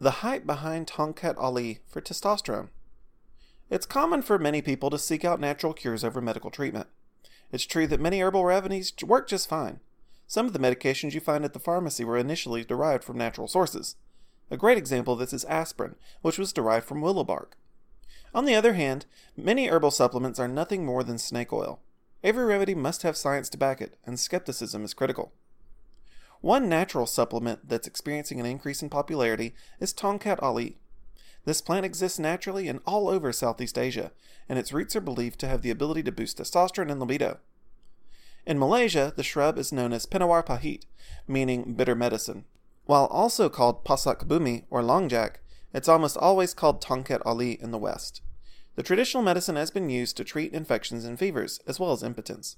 The hype behind Tongkat Ali for testosterone. It's common for many people to seek out natural cures over medical treatment. It's true that many herbal remedies work just fine. Some of the medications you find at the pharmacy were initially derived from natural sources. A great example of this is aspirin, which was derived from willow bark. On the other hand, many herbal supplements are nothing more than snake oil. Every remedy must have science to back it, and skepticism is critical. One natural supplement that's experiencing an increase in popularity is Tongkat Ali. This plant exists naturally and all over Southeast Asia, and its roots are believed to have the ability to boost testosterone and libido. In Malaysia, the shrub is known as Penawar Pahit, meaning bitter medicine. While also called Pasak Bumi or Longjack, it's almost always called Tongkat Ali in the West. The traditional medicine has been used to treat infections and fevers, as well as impotence.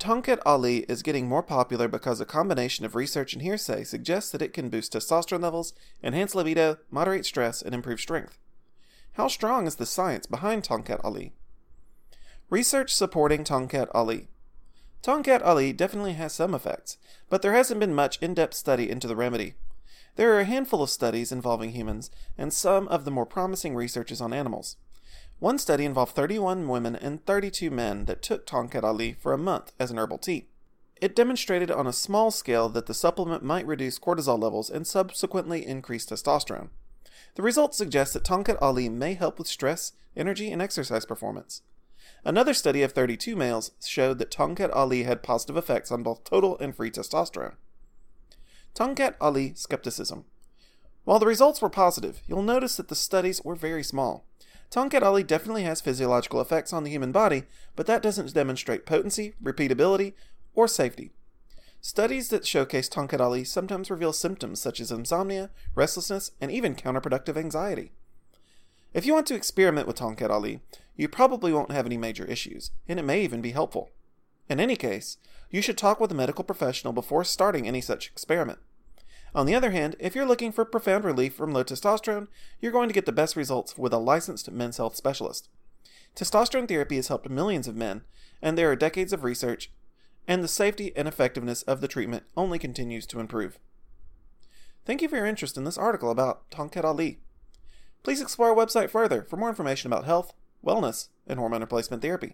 Tongkat Ali is getting more popular because a combination of research and hearsay suggests that it can boost testosterone levels, enhance libido, moderate stress, and improve strength. How strong is the science behind Tongkat Ali? Research supporting Tongkat Ali. Tongkat Ali definitely has some effects, but there hasn't been much in depth study into the remedy. There are a handful of studies involving humans, and some of the more promising research is on animals. One study involved 31 women and 32 men that took Tongkat Ali for a month as an herbal tea. It demonstrated on a small scale that the supplement might reduce cortisol levels and subsequently increase testosterone. The results suggest that Tongkat Ali may help with stress, energy, and exercise performance. Another study of 32 males showed that Tongkat Ali had positive effects on both total and free testosterone. Tongkat Ali skepticism. While the results were positive, you'll notice that the studies were very small. Tongkat Ali definitely has physiological effects on the human body, but that doesn't demonstrate potency, repeatability, or safety. Studies that showcase Tongkat Ali sometimes reveal symptoms such as insomnia, restlessness, and even counterproductive anxiety. If you want to experiment with Tongkat Ali, you probably won't have any major issues, and it may even be helpful. In any case, you should talk with a medical professional before starting any such experiment. On the other hand, if you're looking for profound relief from low testosterone, you're going to get the best results with a licensed men's health specialist. Testosterone therapy has helped millions of men, and there are decades of research, and the safety and effectiveness of the treatment only continues to improve. Thank you for your interest in this article about Tongkat Ali. Please explore our website further for more information about health, wellness, and hormone replacement therapy.